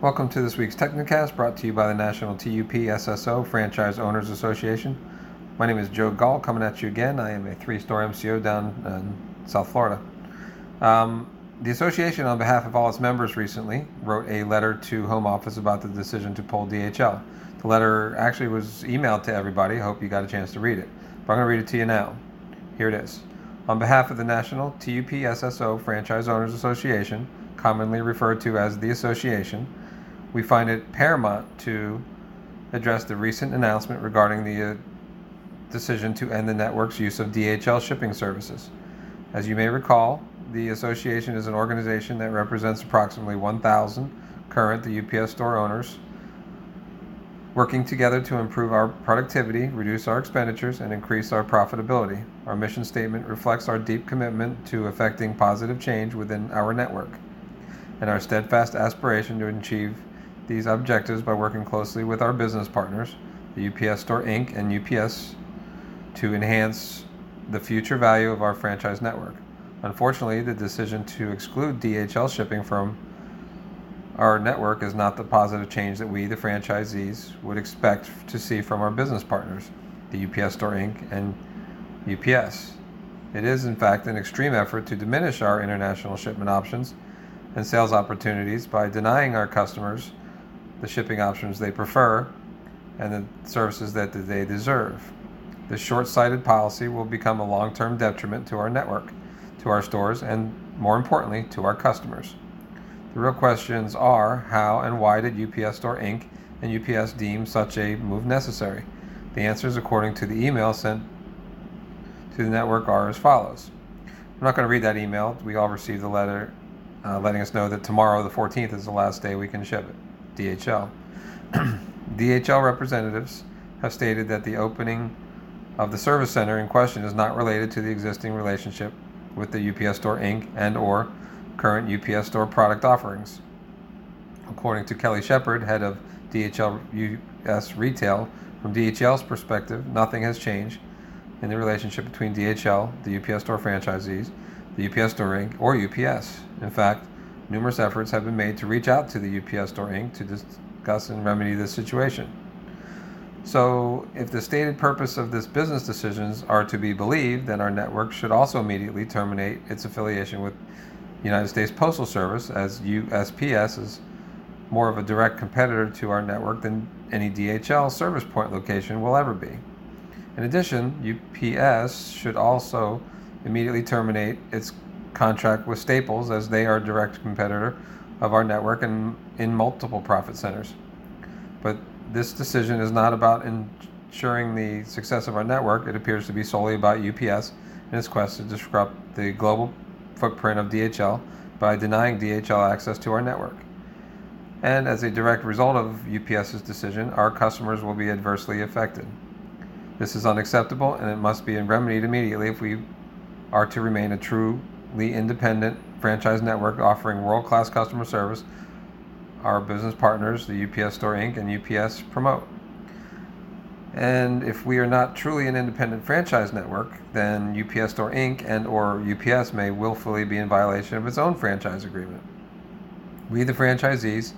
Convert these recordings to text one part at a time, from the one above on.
Welcome to this week's TechnoCast, brought to you by the National TUP SSO Franchise Owners Association. My name is Joe Gall, coming at you again. I am a three-store MCO down in South Florida. Um, the association, on behalf of all its members, recently wrote a letter to Home Office about the decision to pull DHL. The letter actually was emailed to everybody. I hope you got a chance to read it. But I'm going to read it to you now. Here it is. On behalf of the National TUP SSO Franchise Owners Association, commonly referred to as the Association, we find it paramount to address the recent announcement regarding the uh, decision to end the network's use of DHL shipping services. As you may recall, the association is an organization that represents approximately 1,000 current the UPS store owners working together to improve our productivity, reduce our expenditures, and increase our profitability. Our mission statement reflects our deep commitment to effecting positive change within our network and our steadfast aspiration to achieve these objectives by working closely with our business partners, the UPS Store Inc. and UPS, to enhance the future value of our franchise network. Unfortunately, the decision to exclude DHL shipping from our network is not the positive change that we, the franchisees, would expect to see from our business partners, the UPS Store Inc. and UPS. It is, in fact, an extreme effort to diminish our international shipment options and sales opportunities by denying our customers the shipping options they prefer and the services that they deserve. This short sighted policy will become a long term detriment to our network, to our stores, and more importantly, to our customers. The real questions are how and why did UPS Store Inc. and UPS deem such a move necessary? The answers, according to the email sent to the network, are as follows. I'm not going to read that email. We all received the letter uh, letting us know that tomorrow, the 14th, is the last day we can ship it. DHL. DHL representatives have stated that the opening of the service center in question is not related to the existing relationship with the UPS Store Inc. and or current UPS store product offerings. According to Kelly Shepard, head of DHL US Retail, from DHL's perspective, nothing has changed in the relationship between DHL, the UPS store franchisees, the UPS Store Inc., or UPS. In fact, numerous efforts have been made to reach out to the UPS Store Inc. to discuss and remedy this situation. So, if the stated purpose of this business decisions are to be believed, then our network should also immediately terminate its affiliation with United States Postal Service, as USPS is more of a direct competitor to our network than any DHL service point location will ever be. In addition, UPS should also immediately terminate its contract with Staples as they are a direct competitor of our network and in multiple profit centers. But this decision is not about ensuring the success of our network. It appears to be solely about UPS and its quest to disrupt the global footprint of DHL by denying DHL access to our network. And as a direct result of UPS's decision, our customers will be adversely affected. This is unacceptable and it must be remedied immediately if we are to remain a truly independent franchise network offering world class customer service our business partners, the UPS Store Inc. and UPS, promote. And if we are not truly an independent franchise network, then UPS Store Inc. and or UPS may willfully be in violation of its own franchise agreement. We, the franchisees,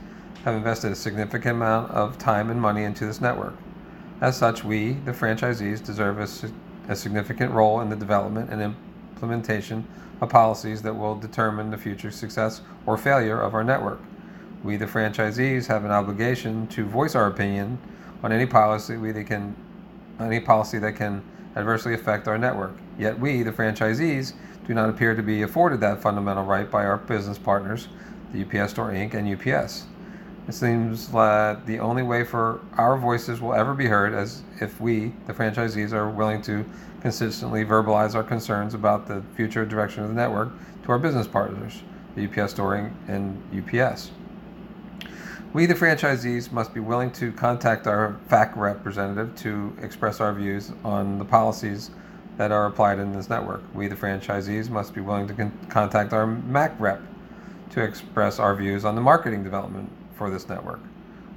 have invested a significant amount of time and money into this network. As such, we, the franchisees, deserve a, a significant role in the development and implementation of policies that will determine the future success or failure of our network. We, the franchisees, have an obligation to voice our opinion on any policy we that can any policy that can adversely affect our network. Yet we, the franchisees, do not appear to be afforded that fundamental right by our business partners, the UPS Store Inc. and UPS. It seems that the only way for our voices will ever be heard is if we, the franchisees, are willing to consistently verbalize our concerns about the future direction of the network to our business partners, the UPS Store and UPS. We, the franchisees, must be willing to contact our FAC representative to express our views on the policies that are applied in this network. We, the franchisees, must be willing to con- contact our MAC rep to express our views on the marketing development for this network.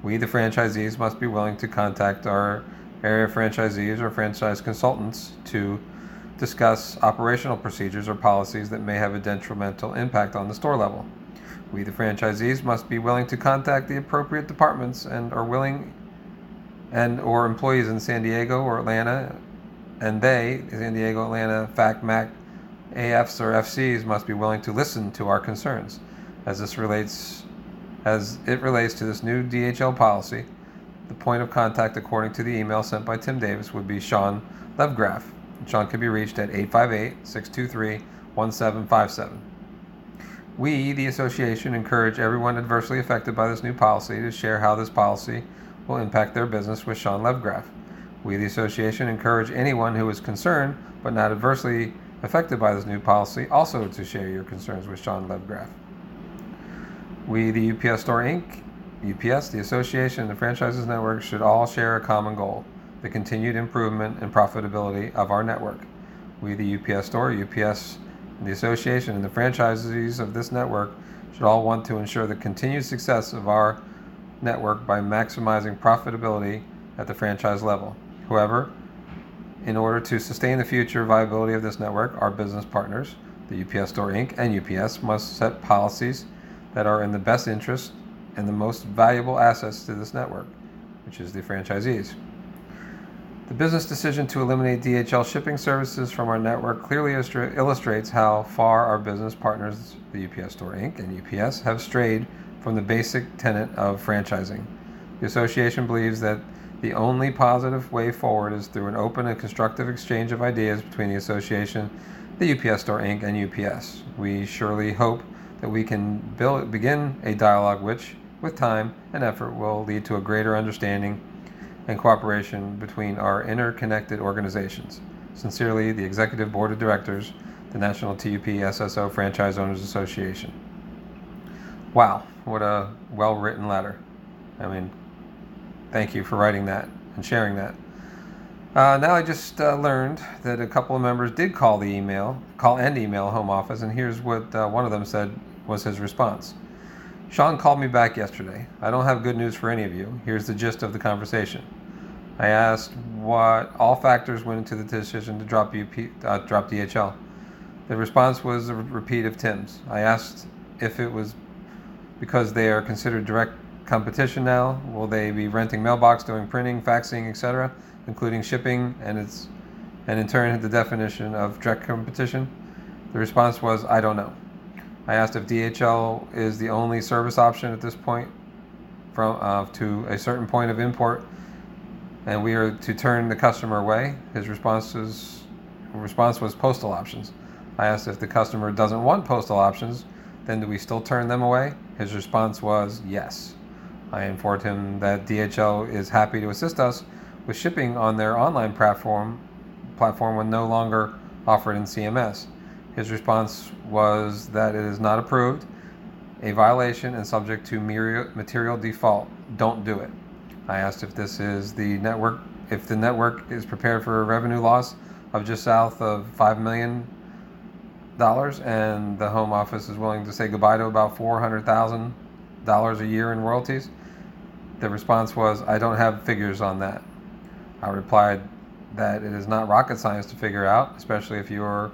We, the franchisees, must be willing to contact our area franchisees or franchise consultants to discuss operational procedures or policies that may have a detrimental impact on the store level. We, the franchisees, must be willing to contact the appropriate departments and are willing and or employees in San Diego or Atlanta, and they, San Diego, Atlanta, FAC, MAC, AFs or FCs, must be willing to listen to our concerns, as this relates, as it relates to this new DHL policy. The point of contact, according to the email sent by Tim Davis, would be Sean Levgraf. Sean can be reached at 858 623 1757. We, the association, encourage everyone adversely affected by this new policy to share how this policy will impact their business with Sean Levgraf. We, the association, encourage anyone who is concerned but not adversely affected by this new policy also to share your concerns with Sean Levgraf. We, the UPS Store Inc., UPS, the association, and the franchises network should all share a common goal the continued improvement and profitability of our network. We, the UPS Store, UPS, the association, and the franchisees of this network should all want to ensure the continued success of our network by maximizing profitability at the franchise level. However, in order to sustain the future viability of this network, our business partners, the UPS Store Inc. and UPS, must set policies that are in the best interest and the most valuable assets to this network, which is the franchisees. The business decision to eliminate DHL shipping services from our network clearly illustrates how far our business partners, the UPS Store Inc. and UPS, have strayed from the basic tenet of franchising. The association believes that the only positive way forward is through an open and constructive exchange of ideas between the association, the UPS Store Inc., and UPS. We surely hope that we can build, begin a dialogue which, with time and effort, will lead to a greater understanding and cooperation between our interconnected organizations. Sincerely, the Executive Board of Directors, the National TUP SSO Franchise Owners Association. Wow, what a well written letter. I mean, thank you for writing that and sharing that. Uh, now I just uh, learned that a couple of members did call the email, call and email home office, and here's what uh, one of them said was his response. Sean called me back yesterday. I don't have good news for any of you. Here's the gist of the conversation. I asked what all factors went into the decision to drop UP, uh, drop DHL. The response was a repeat of Tim's. I asked if it was because they are considered direct competition now. Will they be renting mailbox, doing printing, faxing, etc., including shipping, and it's and in turn the definition of direct competition? The response was, I don't know. I asked if DHL is the only service option at this point from uh, to a certain point of import, and we are to turn the customer away. His response was, response was postal options. I asked if the customer doesn't want postal options, then do we still turn them away? His response was yes. I informed him that DHL is happy to assist us with shipping on their online platform platform when no longer offered in CMS. His response was that it is not approved, a violation, and subject to material default. Don't do it. I asked if this is the network, if the network is prepared for a revenue loss of just south of five million dollars, and the home office is willing to say goodbye to about four hundred thousand dollars a year in royalties. The response was, "I don't have figures on that." I replied that it is not rocket science to figure out, especially if you're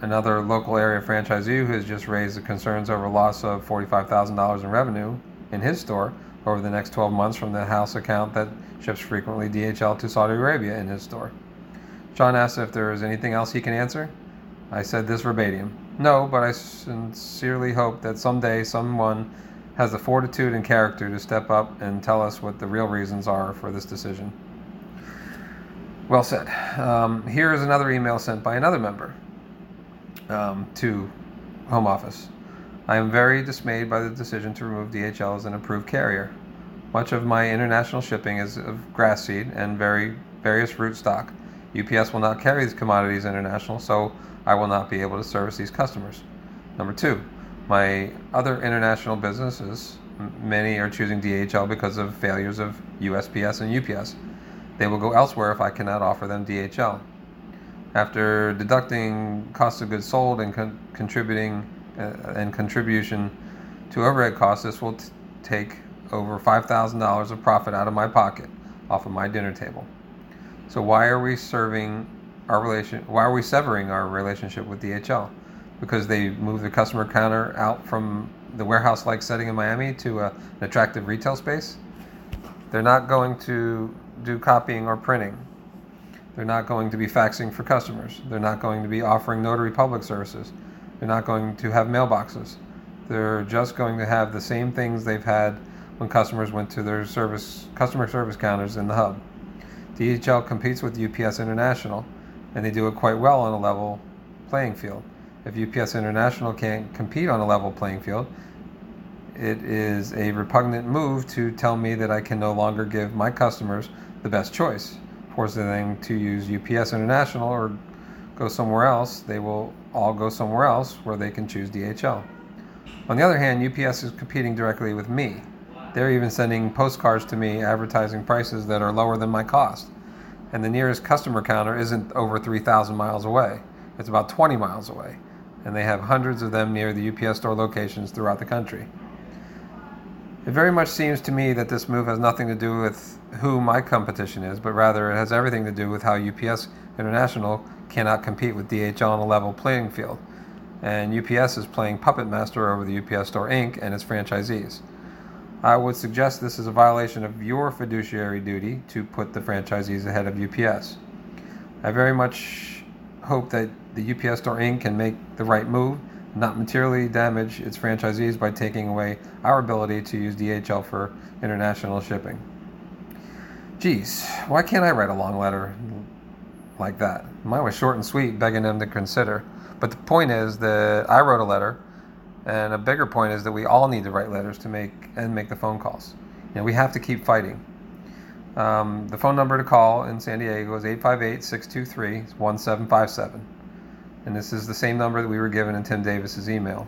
another local area franchisee who has just raised the concerns over loss of $45,000 in revenue in his store over the next 12 months from the house account that ships frequently DHL to Saudi Arabia in his store. John asked if there is anything else he can answer. I said this verbatim No, but I sincerely hope that someday someone has the fortitude and character to step up and tell us what the real reasons are for this decision. Well said. Um, here is another email sent by another member um, to Home Office. I am very dismayed by the decision to remove DHL as an approved carrier. Much of my international shipping is of grass seed and very various root stock. UPS will not carry these commodities international, so I will not be able to service these customers. Number two, my other international businesses, many are choosing DHL because of failures of USPS and UPS. They will go elsewhere if I cannot offer them DHL. After deducting cost of goods sold and con- contributing uh, and contribution to overhead costs, this will t- take over $5,000 of profit out of my pocket off of my dinner table. So why are we serving our relation? Why are we severing our relationship with DHL? because they moved the customer counter out from the warehouse like setting in Miami to a, an attractive retail space. They're not going to do copying or printing. They're not going to be faxing for customers. They're not going to be offering notary public services. They're not going to have mailboxes. They're just going to have the same things they've had when customers went to their service customer service counters in the hub. DHL competes with UPS International, and they do it quite well on a level playing field. If UPS International can't compete on a level playing field, it is a repugnant move to tell me that I can no longer give my customers the best choice. Forcing them to use UPS International or go somewhere else, they will all go somewhere else where they can choose DHL. On the other hand, UPS is competing directly with me. They're even sending postcards to me advertising prices that are lower than my cost. And the nearest customer counter isn't over 3,000 miles away, it's about 20 miles away. And they have hundreds of them near the UPS store locations throughout the country. It very much seems to me that this move has nothing to do with who my competition is, but rather it has everything to do with how UPS International cannot compete with DHL on a level playing field. And UPS is playing puppet master over the UPS Store Inc. and its franchisees. I would suggest this is a violation of your fiduciary duty to put the franchisees ahead of UPS. I very much hope that the UPS Store Inc. can make the right move not materially damage its franchisees by taking away our ability to use DHL for international shipping. Geez, why can't I write a long letter like that? Mine was short and sweet, begging them to consider. But the point is that I wrote a letter, and a bigger point is that we all need to write letters to make and make the phone calls. You know, we have to keep fighting. Um, the phone number to call in San Diego is 858 623 1757 and this is the same number that we were given in Tim Davis's email.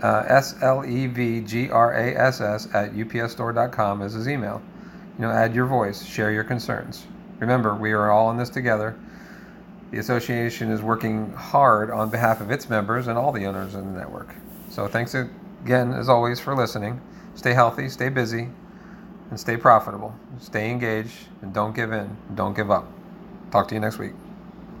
Uh, S L E V G R A S S at upsstore.com is his email. You know, add your voice, share your concerns. Remember, we are all in this together. The association is working hard on behalf of its members and all the owners in the network. So, thanks again, as always, for listening. Stay healthy, stay busy, and stay profitable. Stay engaged, and don't give in. Don't give up. Talk to you next week.